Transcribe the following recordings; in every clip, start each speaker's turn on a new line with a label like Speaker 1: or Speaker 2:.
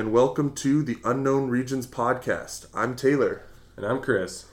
Speaker 1: And welcome to the Unknown Regions podcast. I'm Taylor,
Speaker 2: And I'm Kris.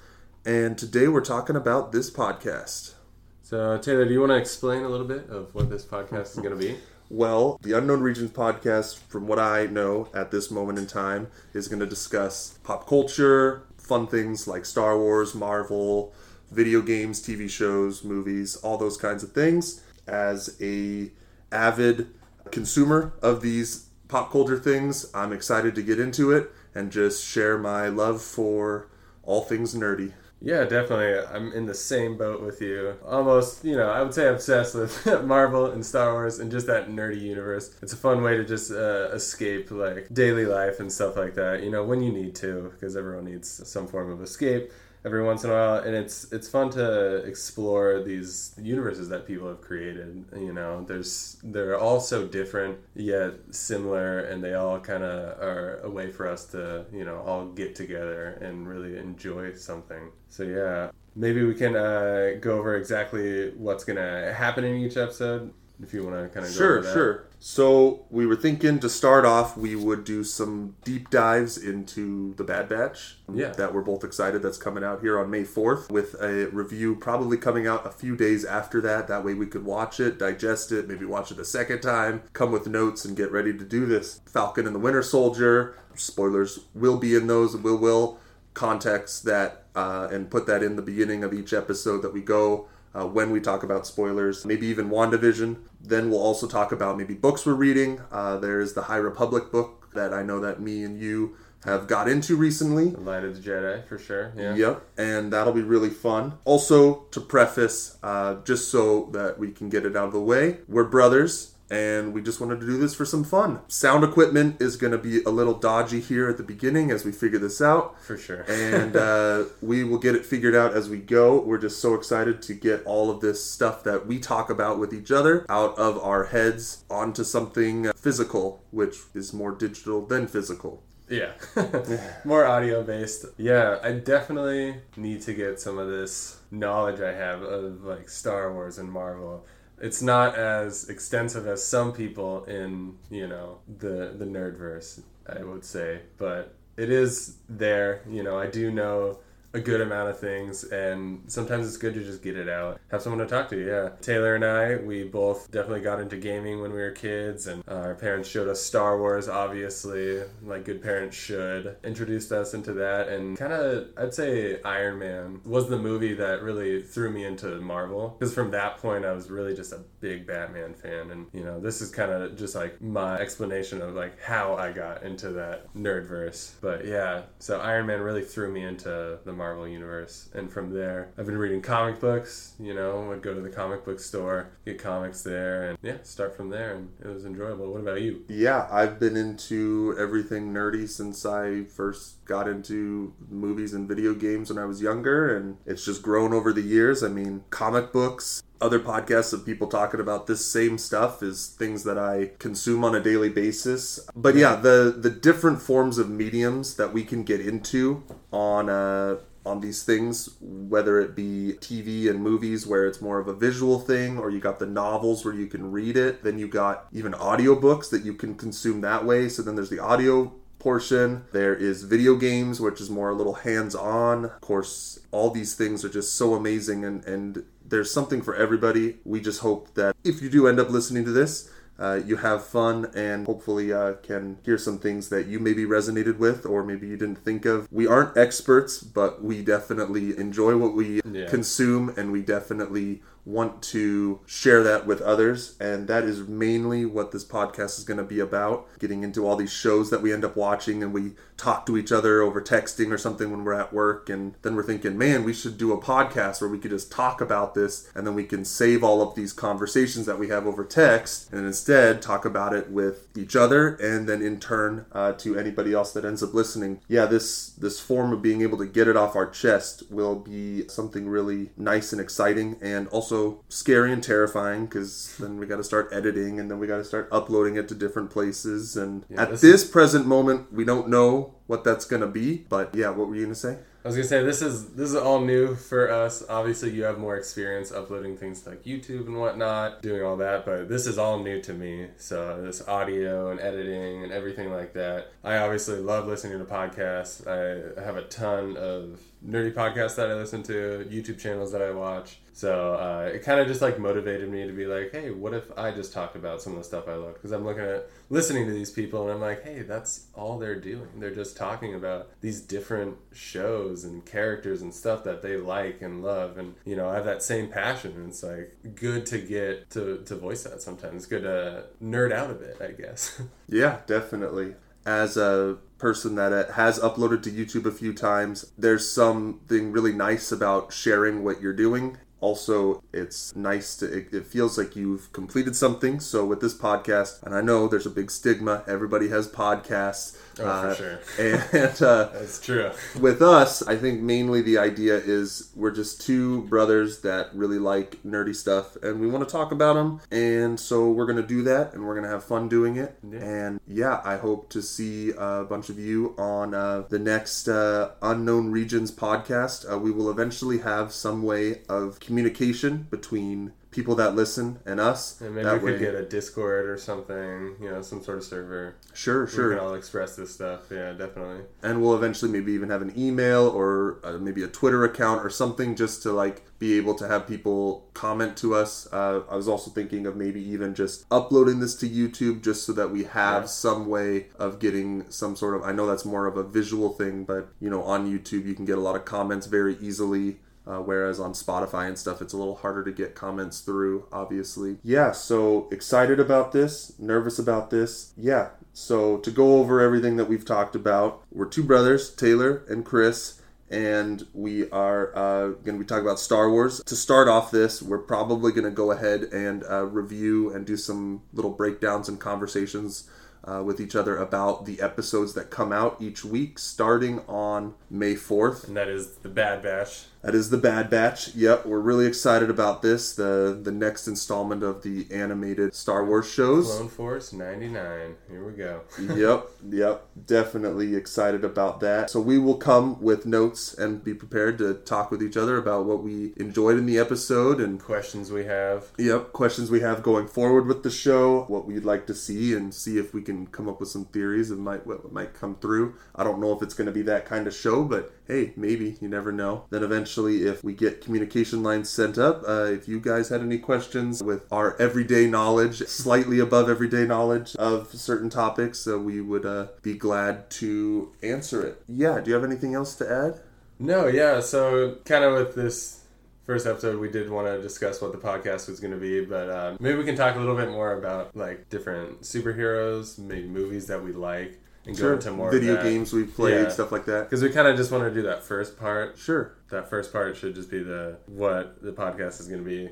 Speaker 1: and today we're talking about this podcast.
Speaker 2: So, Taylor, do you want to explain a little bit of what this podcast is going to be?
Speaker 1: Well, the Unknown Regions podcast, from what I know at this moment in time, is going to discuss pop culture, fun things like Star Wars, Marvel, video games, TV shows, movies, all those kinds of things. As a avid consumer of these pop culture things, I'm excited to get into it and just share my love for all things nerdy.
Speaker 2: Yeah, definitely. I'm in the same boat with you. Almost, you know, I would say obsessed with Marvel and Star Wars and just that nerdy universe. It's a fun way to just uh, escape like daily life and stuff like that. You know, when you need to, because everyone needs some form of escape every once in a while and it's it's fun to explore these universes that people have created you know? There's they're all so different yet similar and they all kind of are a way for us to you know all get together and really enjoy something. So yeah. Maybe we can uh, go over exactly what's gonna happen in each episode if you want to kind of
Speaker 1: Sure, sure. So we were thinking to start off, we would do some deep dives into the Bad Batch.
Speaker 2: Yeah.
Speaker 1: That we're both excited. That's coming out here on May fourth, with a review probably coming out a few days after that. That way we could watch it, digest it, maybe watch it a second time, come with notes, and get ready to do this. Falcon and the Winter Soldier. Spoilers will be in those. Will will context that uh, and put that in the beginning of each episode that we go uh, when we talk about spoilers, maybe even WandaVision. Then we'll also talk about maybe books we're reading. Uh, there's the High Republic book that I know that me and you have got into recently.
Speaker 2: The Light of the Jedi for sure yeah
Speaker 1: Yep, and that'll be really fun. Also, to preface, uh, just so that we can get it out of the way, we're brothers. And we just wanted to do this for some fun. Sound equipment is going to be a little dodgy here at the beginning as we figure this out
Speaker 2: for sure
Speaker 1: and uh, we will get it figured out as we go. We're just so excited to get all of this stuff that we talk about with each other out of our heads onto something physical, which is more digital than physical.
Speaker 2: Yeah. More audio based. Yeah, I definitely need to get some of this knowledge I have of like Star Wars and Marvel. It's not as extensive as some people in, you know, the the nerdverse, I would say, but it is there, you know, I do know a good amount of things and sometimes it's good to just get it out. Have someone to talk to yeah. Taylor and i we both definitely got into gaming when we were kids and our parents showed us star wars obviously like good parents should. Introduced us into that and kind of i'd say iron man was the movie that really threw me into marvel because from that point i was really just a big batman fan and you know this is kind of just like my explanation of like how i got into that nerdverse. But yeah so iron man really threw me into the Marvel universe. And from there, I've been reading comic books, you know, I'd go to the comic book store, get comics there, and yeah, start from there. And it was enjoyable. What about you?
Speaker 1: Yeah, I've been into everything nerdy since I first got into movies and video games when I was younger, and it's just grown over the years. I mean, comic books, other podcasts of people talking about this same stuff is things that I consume on a daily basis. But yeah, the the different forms of mediums that we can get into on uh on these things, whether it be TV and movies where it's more of a visual thing, or you got the novels where you can read it, then you got even audiobooks that you can consume that way. So then there's the audio portion. There is video games, which is more a little hands on. Of course, all these things are just so amazing and, and there's something for everybody. We just hope that if you do end up listening to this, uh, you have fun and hopefully uh, can hear some things that you maybe resonated with or maybe you didn't think of. We aren't experts, but we definitely enjoy what we
Speaker 2: Yeah.
Speaker 1: consume and we definitely want to share that with others. And that is mainly what this podcast is going to be about getting into all these shows that we end up watching and we talk to each other over texting or something when we're at work. And then we're thinking, man, we should do a podcast where we could just talk about this and then we can save all of these conversations that we have over text and instead talk about it with each other and then in turn uh, to anybody else that ends up listening. Yeah, this this form of being able to get it off our chest will be something really nice and exciting and also scary and terrifying because then we got to start editing and then we got to start uploading it to different places and
Speaker 2: Yeah,
Speaker 1: at
Speaker 2: this
Speaker 1: this present moment we don't know what that's going to be but yeah what were you going to say
Speaker 2: I I was gonna say this is this is all new for us. Obviously, you have more experience uploading things like YouTube and whatnot, doing all that, but this is all new to me. So this audio and editing and everything like that. I obviously love listening to podcasts. I have a ton of nerdy podcasts that I listen to, YouTube channels that I watch. So uh, it kind of just like motivated me to be like, hey, what if I just talked about some of the stuff I love? Because I'm looking at listening to these people and I'm like, hey, that's all they're doing. They're just talking about these different shows and characters and stuff that they like and love. And, you know, I have that same passion. And it's like good to get to, to voice that sometimes. It's good to nerd out a bit, I guess.
Speaker 1: yeah, definitely. As a person that uh, has uploaded to YouTube a few times, there's something really nice about sharing what you're doing also it's nice to it, it, feels like you've completed something. So with this podcast and i know there's a big stigma everybody has podcasts
Speaker 2: oh, uh, for sure.
Speaker 1: and uh,
Speaker 2: that's true.
Speaker 1: with us i think mainly the idea is we're just two brothers that really like nerdy stuff and we want to talk about them and so we're going to do that and we're going to have fun doing it. Yeah. and yeah i hope to see a bunch of you on uh, the next uh, unknown regions podcast. Uh, we will eventually have some way of communication between people that listen and us.
Speaker 2: And maybe that we could get a Discord or something, you know, some sort of server.
Speaker 1: Sure, sure.
Speaker 2: We can all express this stuff. Yeah, definitely.
Speaker 1: And we'll eventually maybe even have an email or uh, maybe a Twitter account or something just to like be able to have people comment to us. Uh, I was also thinking of maybe even just uploading this to YouTube just so that we have yeah. some way of getting some sort of. I know that's more of a visual thing, but you know, on YouTube you can get a lot of comments very easily. Uh, whereas on Spotify and stuff, it's a little harder to get comments through, obviously. Yeah, so excited about this, nervous about this. Yeah, so to go over everything that we've talked about, we're two brothers, Taylor and Kris, and we are uh, going to be talking about Star Wars. To start off this, we're probably going to go ahead and uh, review and do some little breakdowns and conversations uh, with each other about the episodes that come out each week, starting on May 4th.
Speaker 2: And that is the Bad Batch.
Speaker 1: That is the Bad Batch. Yep, we're really excited about this. The the next installment of the animated Star Wars shows.
Speaker 2: Clone Force 99. Here we go.
Speaker 1: yep, yep. Definitely excited about that. So we will come with notes and be prepared to talk with each other about what we enjoyed in the episode and
Speaker 2: questions we have.
Speaker 1: Yep, questions we have going forward with the show, what we'd like to see and see if we can come up with some theories that might what might come through. I don't know if it's going to be that kind of show, but hey, maybe you never know. Then eventually if we get communication lines sent up. Uh, if you guys had any questions with our everyday knowledge, slightly above everyday knowledge of certain topics, uh, we would uh, be glad to answer it. Yeah, do you have anything else to add?
Speaker 2: No, yeah. So, kind of with this first episode, we did want to discuss what the podcast was going to be, but um, maybe we can talk a little bit more about like different superheroes, maybe movies that we like
Speaker 1: and sure. go into more video games we've played, yeah. stuff like that.
Speaker 2: Because we kind of just want to do that first part.
Speaker 1: Sure.
Speaker 2: That first part should just be the what the podcast is going to be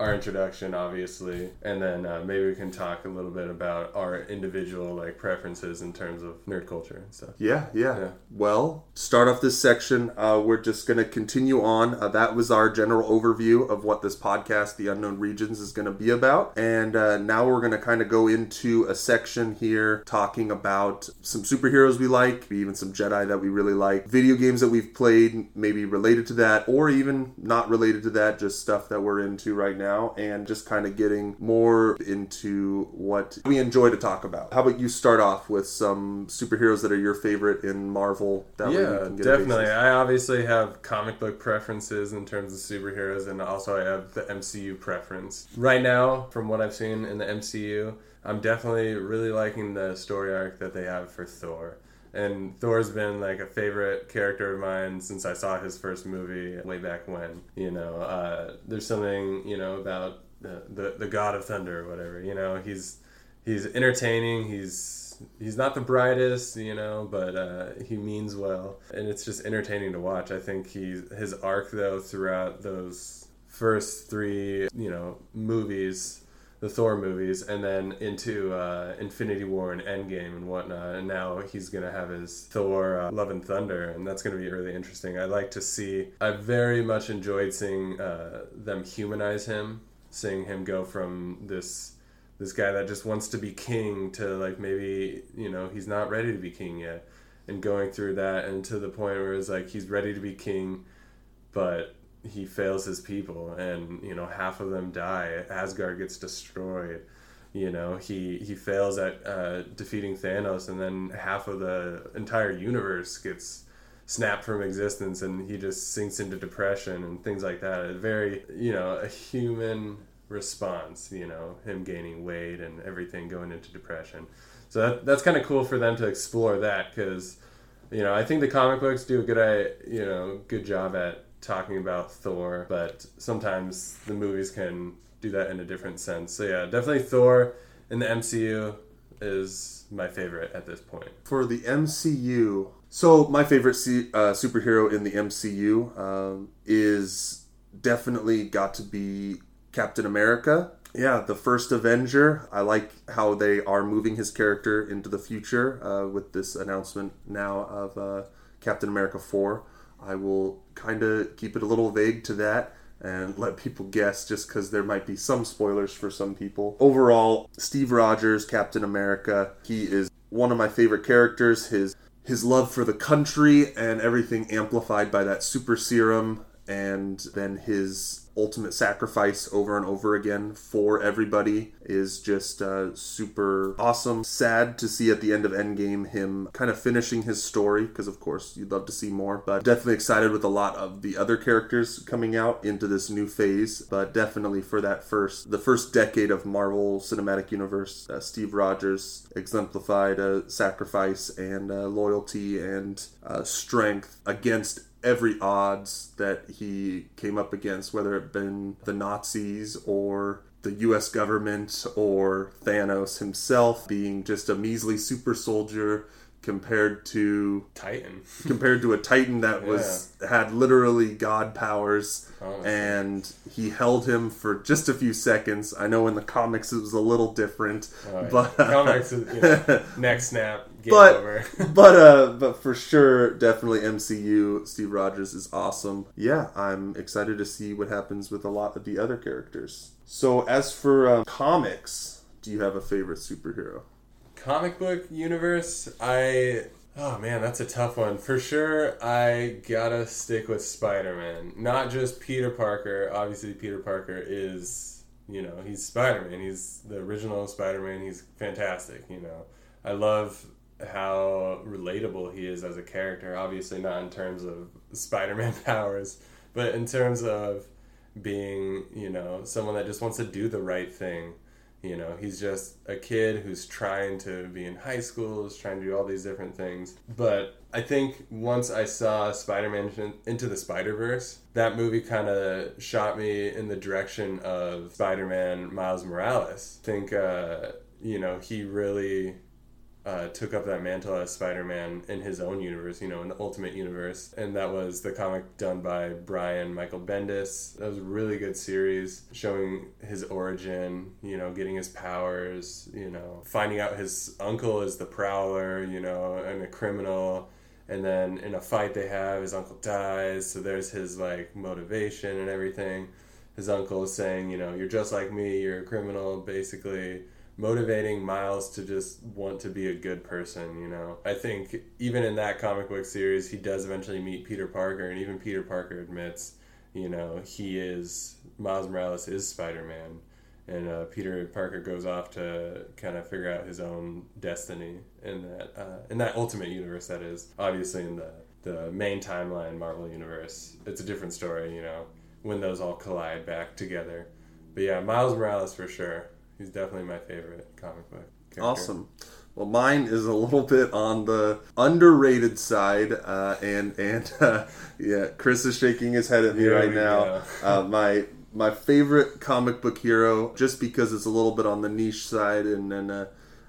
Speaker 2: our introduction, obviously, and then uh, maybe we can talk a little bit about our individual like preferences in terms of nerd culture and stuff.
Speaker 1: Yeah, yeah. yeah. Well, start off this section. Uh, we're just going to continue on. Uh, that was our general overview of what this podcast, The Unknown Regions, is going to be about, and uh, now we're going to kind of go into a section here talking about some superheroes we like, even some Jedi that we really like, video games that we've played, maybe related to that, or even not related to that, just stuff that we're into right now now and just kind of getting more into what we enjoy to talk about. How about you start off with some superheroes that are your favorite in Marvel?
Speaker 2: That yeah, definitely. I obviously have comic book preferences in terms of superheroes, and also I have the MCU preference. Right now, from what I've seen in the MCU, I'm definitely really liking the story arc that they have for Thor and Thor's been like a favorite character of mine since I saw his first movie way back when. You know, uh, there's something you know about the, the the God of Thunder or whatever. You know, he's he's entertaining. He's he's not the brightest, you know, but uh, he means well, and it's just entertaining to watch. I think he his arc though throughout those first three you know movies the Thor movies and then into uh, Infinity War and Endgame and whatnot. And now he's to have his Thor uh, Love and Thunder, and that's to be really interesting. I like to see, I very much enjoyed seeing uh, them humanize him, seeing him go from this. This guy that just wants to be king to like maybe you know he's not ready to be king yet, and going through that and to the point where it's like he's ready to be king but he fails his people and you know half of them die asgard gets destroyed you know he he fails at uh, defeating thanos and then half of the entire universe gets snapped from existence and he just sinks into depression and things like that. A very you know a human response you know him gaining weight and everything going into depression. So that, that's kind of cool for them to explore that because you know i think the comic books do a good uh, you know good job at talking about thor but sometimes the movies can do that in a different sense. So yeah, definitely Thor in the MCU is my favorite at this point.
Speaker 1: For the MCU, so my favorite C- uh, superhero in the MCU um, is definitely got to be Captain America. Yeah, the first Avenger. I like how they are moving his character into the future uh, with this announcement now of uh, Captain America 4. I will kind of keep it a little vague to that and let people guess just because there might be some spoilers for some people. Overall, Steve Rogers, Captain America, he is one of my favorite characters. His his love for the country and everything amplified by that super serum and then his ultimate sacrifice over and over again for everybody is just uh, super awesome. Sad to see at the end of Endgame him kind of finishing his story because, of course, you'd love to see more. But definitely excited with a lot of the other characters coming out into this new phase. But definitely for that first, the first decade of Marvel Cinematic Universe, uh, Steve Rogers exemplified a sacrifice and uh, loyalty and uh, strength against every odds that he came up against, whether it been the Nazis or the US government or Thanos himself being just a measly super soldier compared to
Speaker 2: Titan.
Speaker 1: compared to a Titan that was yeah. had literally god powers oh, and he held him for just a few seconds. I know in the comics it was a little different, oh, yeah. but
Speaker 2: comics you know, neck snap
Speaker 1: game but, over. but uh but for sure definitely MCU Steve Rogers is awesome. Yeah, I'm excited to see what happens with a lot of the other characters. So as for um, comics, do you have a favorite superhero?
Speaker 2: comic book universe, I oh man, that's a tough one. For sure, I gotta stick with Spider Man. Not just Peter Parker. Obviously, Peter Parker is you know he's Spider Man. He's the original Spider Man. He's fantastic. You know, I love how relatable he is as a character. Obviously, not in terms of Spider Man powers, but in terms of being you know someone that just wants to do the right thing you know, he's just a kid who's trying to be in high school, is trying to do all these different things. But I think once I saw Spider Man Into the Spider Verse, that movie kind of shot me in the direction of Spider Man Miles Morales. I think, uh, you know, he really uh, took up that mantle as Spider-Man in his own universe, you know, in the Ultimate Universe, and that was the comic done by Brian Michael Bendis. That was a really good series showing his origin, you know, getting his powers, you know, finding out his uncle is the Prowler, you know, and a criminal. And then in a fight they have, his uncle dies, so there's his like motivation and everything. His uncle is saying, you know, you're just like me, you're a criminal, basically motivating Miles to just want to be a good person, you know. I think even in that comic book series, he does eventually meet Peter Parker, and even Peter Parker admits, you know, he is Miles Morales is Spider Man, and uh, Peter Parker goes off to kind of figure out his own destiny in that uh, in that Ultimate Universe. That is obviously in the the main timeline Marvel universe. It's a different story, you know, when those all collide back together. But yeah, Miles Morales for sure he's definitely my favorite comic book. Character.
Speaker 1: Awesome. Well, mine is a little bit on the underrated side, uh, and and uh, yeah, Kris is shaking his head at me right now. Uh, my my favorite comic book hero, just because it's a little bit on the niche side and then uh,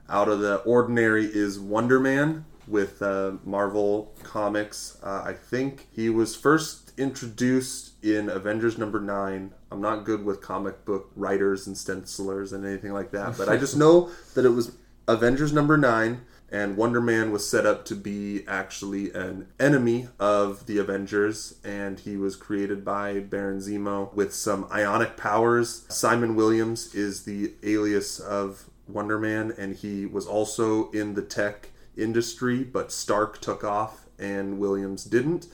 Speaker 1: out of the ordinary, is Wonder Man with uh, Marvel Comics. Uh, I think he was first introduced in Avengers number nine I'm not good with comic book writers and stencilers and anything like that, but I just know that it was Avengers number nine, and Wonder Man was set up to be actually an enemy of the Avengers, and he was created by Baron Zemo with some ionic powers. Simon Williams is the alias of Wonder Man, and he was also in the tech industry, but Stark took off and Williams didn't.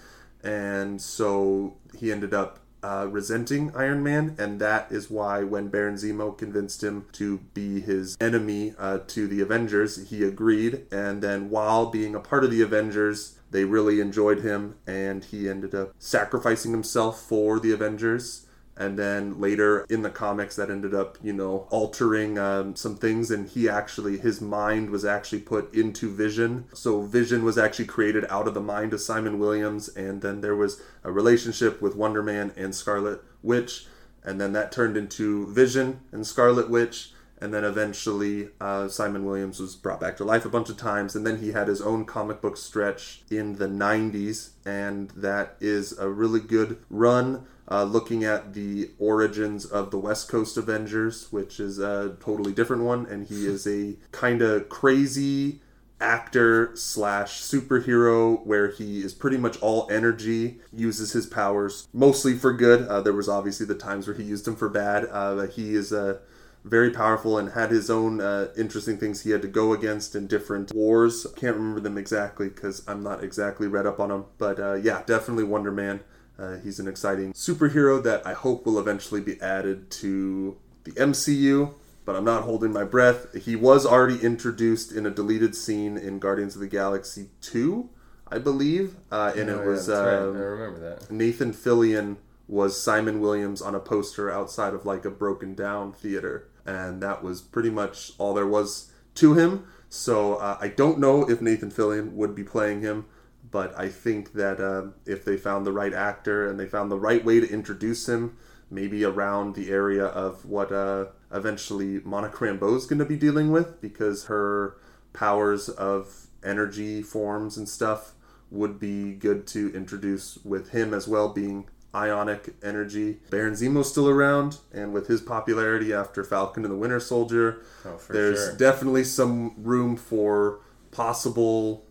Speaker 1: And so he ended up uh, resenting Iron Man, and that is why when Baron Zemo convinced him to be his enemy uh, to the Avengers, he agreed. And then while being a part of the Avengers, they really enjoyed him, and he ended up sacrificing himself for the Avengers and then later in the comics that ended up you know altering um, some things and he actually his mind was actually put into vision. So vision was actually created out of the mind of simon williams and then there was a relationship with wonder man and scarlet witch. And then that turned into vision and scarlet witch and then eventually uh, Simon Williams was brought back to life a bunch of times, and then he had his own comic book stretch in the 90s, and that is a really good run uh, looking at the origins of the West Coast Avengers, which is a totally different one, and he is a kind of crazy actor slash superhero where he is pretty much all energy uses his powers mostly for good. Uh, there was obviously the times where he used them for bad. Uh, he is a very powerful and had his own uh, interesting things he had to go against in different wars. Can't remember them exactly because I'm not exactly read up on them. But uh, yeah, definitely Wonder Man. Uh, he's an exciting superhero that I hope will eventually be added to the MCU, but I'm not holding my breath. He was already introduced in a deleted scene in Guardians of the Galaxy 2, I believe, uh, and
Speaker 2: Oh,
Speaker 1: it
Speaker 2: yeah,
Speaker 1: was
Speaker 2: that's right.
Speaker 1: um,
Speaker 2: I remember that.
Speaker 1: Nathan Fillion was Simon Williams on a poster outside of like a broken down theater, and that was pretty much all there was to him. So uh, I don't know if Nathan Fillion would be playing him, but I think that uh, if they found the right actor and they found the right way to introduce him, maybe around the area of what uh, eventually Monica Rambeau is going to be dealing with, because her powers of energy forms and stuff would be good to introduce with him as well being ionic energy. Baron Zemo's still around, and with his popularity after Falcon and the Winter Soldier,
Speaker 2: Oh,
Speaker 1: there's
Speaker 2: sure.
Speaker 1: definitely some room for possible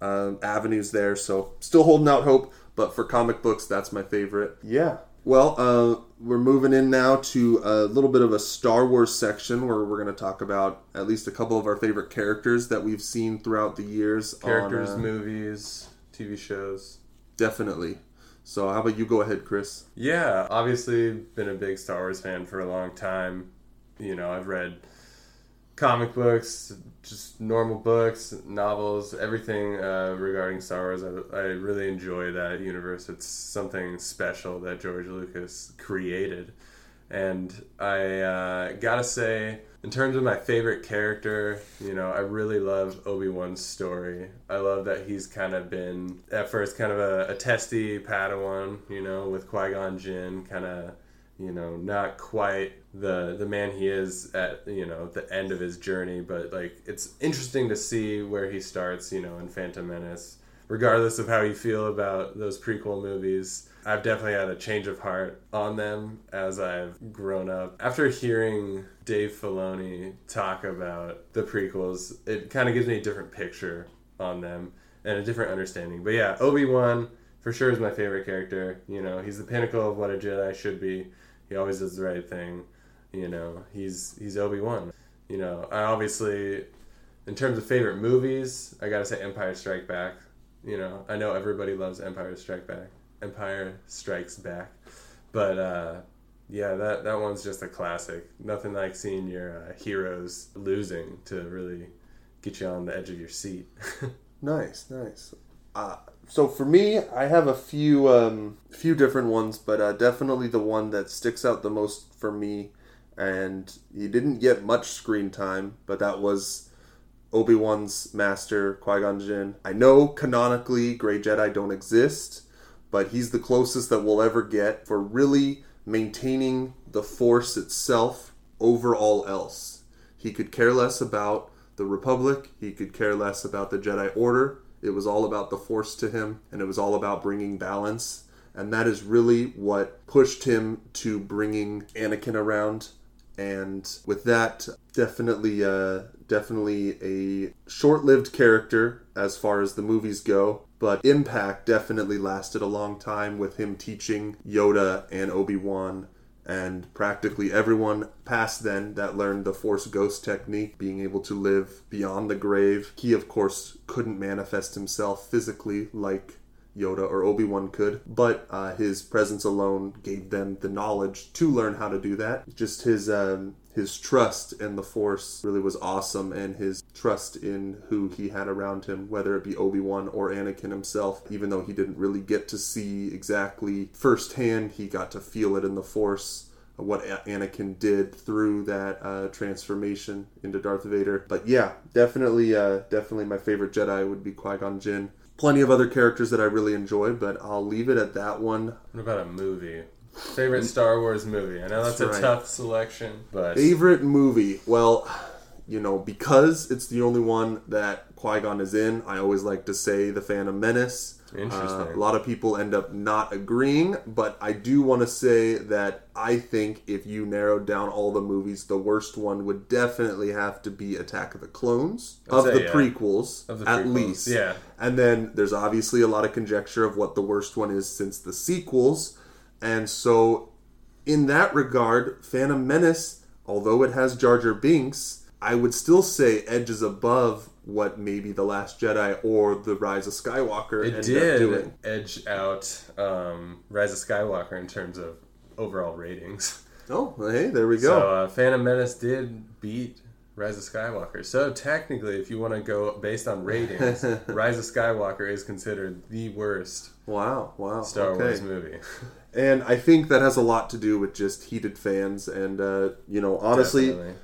Speaker 1: uh, avenues there. So still holding out hope, but for comic books, that's my favorite. Yeah. Well, uh, we're moving in now to a little bit of a Star Wars section where we're going to talk about at least a couple of our favorite characters that we've seen throughout the years. on,
Speaker 2: Characters,
Speaker 1: uh,
Speaker 2: movies, TV shows.
Speaker 1: Definitely. So, how about you go ahead, Kris?
Speaker 2: Yeah, obviously been a big Star Wars fan for a long time. You know, I've read comic books, just normal books, novels, everything uh, regarding Star Wars. I, I really enjoy that universe. It's something special that George Lucas created. And I uh, gotta say, in terms of my favorite character, you know, I really love Obi Wan's story. I love that he's kind of been, at first, kind of a, a testy Padawan, you know, with Qui Gon Jinn, kind of, you know, not quite the the man he is at, you know, the end of his journey. But like, it's interesting to see where he starts, you know, in Phantom Menace. Regardless of how you feel about those prequel movies, I've definitely had a change of heart on them as I've grown up. After hearing Dave Filoni talk about the prequels, it kind of gives me a different picture on them and a different understanding. But yeah, Obi Wan for sure is my favorite character. You know, he's the pinnacle of what a Jedi should be. He always does the right thing. You know, he's he's Obi Wan. You know, I obviously, in terms of favorite movies, I gotta say Empire Strike Back. You know, I know everybody loves Empire Strike Back. Empire Strikes Back, but uh, yeah, that that one's just a classic. Nothing like seeing your uh, heroes losing to really get you on the edge of your seat.
Speaker 1: Nice, nice. Uh, so for me, I have a few um, few different ones, but uh, definitely the one that sticks out the most for me, and he didn't get much screen time, but that was Obi Wan's master Qui Gon Jinn. I know canonically Grey Jedi don't exist, but he's the closest that we'll ever get for really maintaining the Force itself over all else. He could care less about the Republic. He could care less about the Jedi Order. It was all about the Force to him, and it was all about bringing balance. And that is really what pushed him to bringing Anakin around. And with that, definitely, uh, definitely a short-lived character as far as the movies go. But impact definitely lasted a long time with him teaching Yoda and Obi Wan and practically everyone past then that learned the Force Ghost technique, being able to live beyond the grave. He, of course, couldn't manifest himself physically like Yoda or Obi Wan could, but uh, his presence alone gave them the knowledge to learn how to do that. Just his um, his trust in the Force really was awesome, and his trust in who he had around him, whether it be Obi Wan or Anakin himself. Even though he didn't really get to see exactly firsthand, he got to feel it in the Force what Anakin did through that uh, transformation into Darth Vader. But yeah, definitely, uh, definitely my favorite Jedi would be Qui Gon Jinn plenty of other characters that I really enjoy, but I'll leave it at that one.
Speaker 2: What about a movie? Favorite Star Wars movie? I know that's, that's a right. tough selection, but
Speaker 1: favorite movie. Well, you know, because it's the only one that Qui Gon is in, I always like to say The Phantom Menace.
Speaker 2: Interesting.
Speaker 1: Uh, a lot of people end up not agreeing, but I do want to say that I think if you narrowed down all the movies, the worst one would definitely have to be Attack of the Clones of say, the, yeah. prequels, of the at prequels. least.
Speaker 2: Yeah.
Speaker 1: And then there's obviously a lot of conjecture of what the worst one is since the sequels. And so, in that regard, Phantom Menace, although it has Jar Jar Binks, I would still say edges above what maybe the Last Jedi or the Rise of Skywalker
Speaker 2: it did edge out um, Rise of Skywalker in terms of overall ratings.
Speaker 1: Oh, hey, there we go.
Speaker 2: So uh, Phantom Menace did beat Rise of Skywalker. So technically, if you want to go based on ratings, Rise of Skywalker is considered the worst.
Speaker 1: Wow! Wow!
Speaker 2: Star okay. Wars movie.
Speaker 1: and I think that has a lot to do with just heated fans, and uh, you know, honestly, Definitely.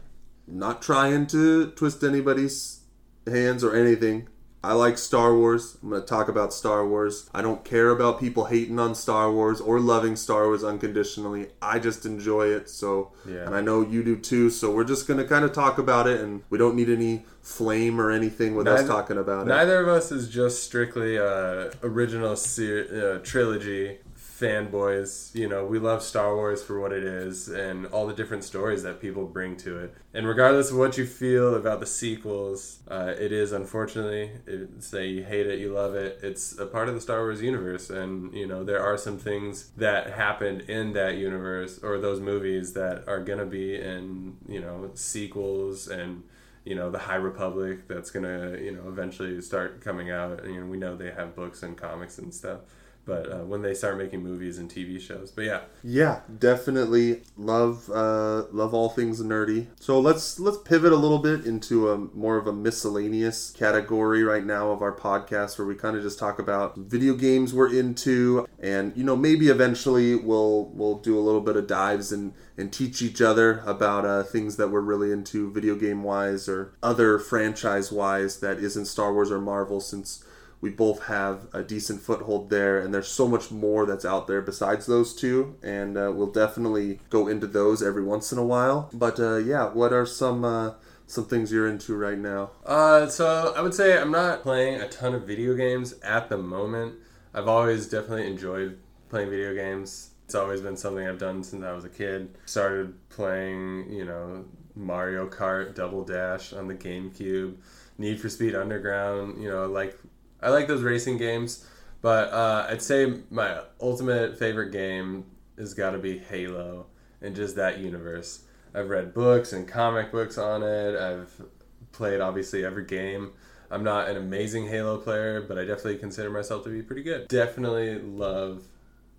Speaker 1: not trying to twist anybody's hands or anything. I like Star Wars. I'm going to talk about Star Wars. I don't care about people hating on Star Wars or loving Star Wars unconditionally. I just enjoy it. So, yeah. and I know you do too. So we're just going to kind of talk about it, and we don't need any flame or anything with neither, us talking about
Speaker 2: it. Neither of us is just strictly uh, original ser- uh, trilogy fanboys. You know, we love Star Wars for what it is and all the different stories that people bring to it. And regardless of what you feel about the sequels, uh, it is unfortunately, say you hate it, you love it. It's a part of the Star Wars universe, and you know there are some things that happened in that universe or those movies that are gonna be in you know sequels and you know the High Republic that's gonna you know eventually start coming out. And, you know we know they have books and comics and stuff but uh, when they start making movies and TV shows. But yeah,
Speaker 1: yeah, definitely love uh, love all things nerdy. So let's let's pivot a little bit into a more of a miscellaneous category right now of our podcast, where we kind of just talk about video games we're into, and you know maybe eventually we'll we'll do a little bit of dives and and teach each other about uh, things that we're really into video game wise or other franchise wise that isn't Star Wars or Marvel since we both have a decent foothold there, and there's so much more that's out there besides those two, and uh, we'll definitely go into those every once in a while. But uh, yeah, what are some uh, some things you're into right now?
Speaker 2: Uh, so I would say I'm not playing a ton of video games at the moment. I've always definitely enjoyed playing video games. It's always been something I've done since I was a kid. Started playing, you know, Mario Kart, Double Dash on the GameCube. Need for Speed Underground, you know, like I like those racing games, but uh, I'd say my ultimate favorite game has got to be Halo and just that universe. I've read books and comic books on it. I've played obviously every game. I'm not an amazing Halo player, but I definitely consider myself to be pretty good. Definitely love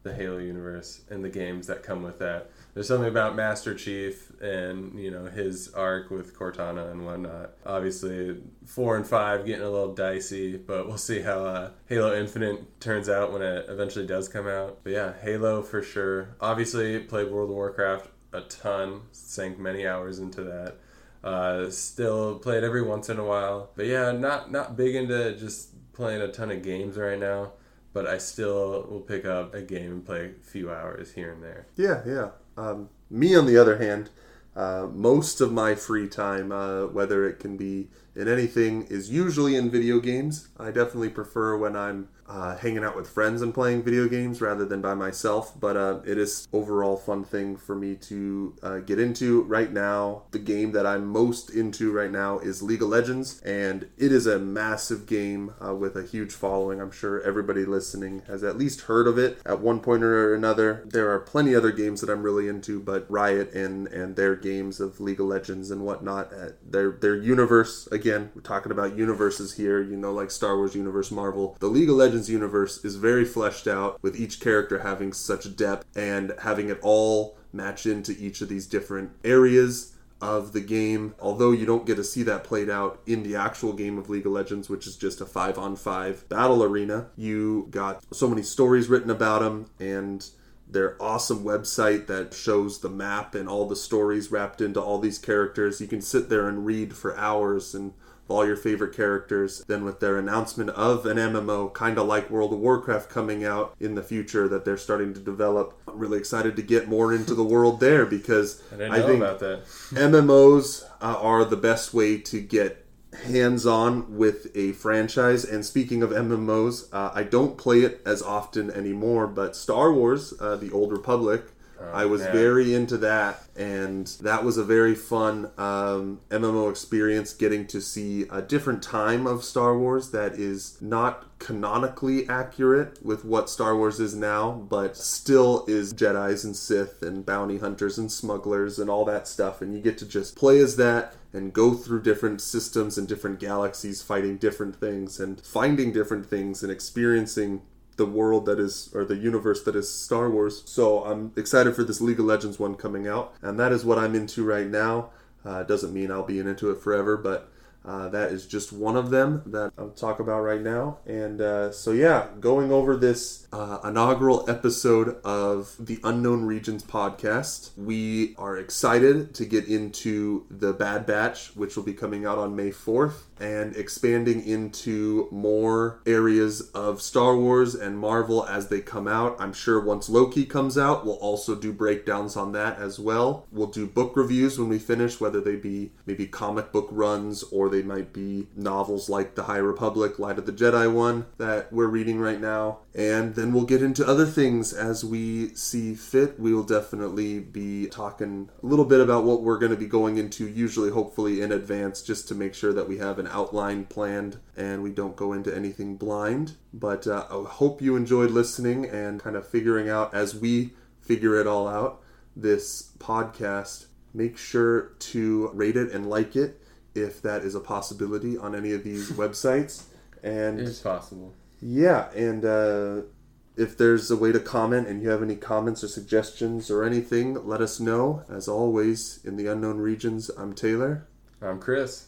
Speaker 2: the Halo universe and the games that come with that there's something about Master Chief and you know his arc with Cortana and whatnot. Obviously, four and five getting a little dicey, but we'll see how uh, Halo Infinite turns out when it eventually does come out. But yeah, Halo for sure. Obviously, played World of Warcraft a ton, sank many hours into that. Uh, still played every once in a while, but yeah, not not big into just playing a ton of games right now. But I still will pick up a game and play a few hours here and there.
Speaker 1: Yeah, yeah. Um, me, on the other hand, uh, most of my free time, uh, whether it can be in anything is usually in video games. I definitely prefer when I'm uh, hanging out with friends and playing video games rather than by myself. But uh, it is overall fun thing for me to uh, get into right now. The game that I'm most into right now is League of Legends, and it is a massive game uh, with a huge following. I'm sure everybody listening has at least heard of it at one point or another. There are plenty other games that I'm really into, but Riot and and their games of League of Legends and whatnot, uh, their their universe. Again, we're talking about universes here. You know, like Star Wars universe, Marvel. The League of Legends universe is very fleshed out with each character having such depth and having it all match into each of these different areas of the game. Although you don't get to see that played out in the actual game of League of Legends, which is just a 5 on 5 battle arena, you got so many stories written about them and their awesome website that shows the map and all the stories wrapped into all these characters. You can sit there and read for hours and all your favorite characters. Then with their announcement of an MMO, kind of like World of Warcraft coming out in the future that they're starting to develop. I'm really excited to get more into the world there because
Speaker 2: I, I think about that.
Speaker 1: MMOs uh, are the best way to get hands on with a franchise. And speaking of MMOs, uh, I don't play it as often anymore, but Star Wars, uh, The Old Republic, Oh, I was very into that, and that was a very fun um, MMO experience. Getting to see a different time of Star Wars that is not canonically accurate with what Star Wars is now, but still is Jedi's and Sith and bounty hunters and smugglers and all that stuff. And you get to just play as that and go through different systems and different galaxies, fighting different things and finding different things and experiencing the world that is or the universe that is Star Wars. So I'm excited for this League of Legends one coming out, and that is what I'm into right now. Uh, doesn't mean I'll be into it forever, but uh, that is just one of them that I'll talk about right now. And uh, so, yeah, going over this uh, inaugural episode of the Unknown Regions podcast, we are excited to get into the Bad Batch, which will be coming out on May 4th, and expanding into more areas of Star Wars and Marvel as they come out. I'm sure once Loki comes out, we'll also do breakdowns on that as well. We'll do book reviews when we finish, whether they be maybe comic book runs or they might be novels like The High Republic, Light of the Jedi one that we're reading right now. And then we'll get into other things as we see fit. We will definitely be talking a little bit about what we're going to be going into, usually, hopefully, in advance, just to make sure that we have an outline planned and we don't go into anything blind. But uh, I hope you enjoyed listening and kind of figuring out as we figure it all out this podcast. Make sure to rate it and like it if that is a possibility on any of these websites. And
Speaker 2: it's possible.
Speaker 1: Yeah, and uh, if there's a way to comment and you have any comments or suggestions or anything, let us know. As always, in the unknown regions, I'm Taylor.
Speaker 2: I'm Kris.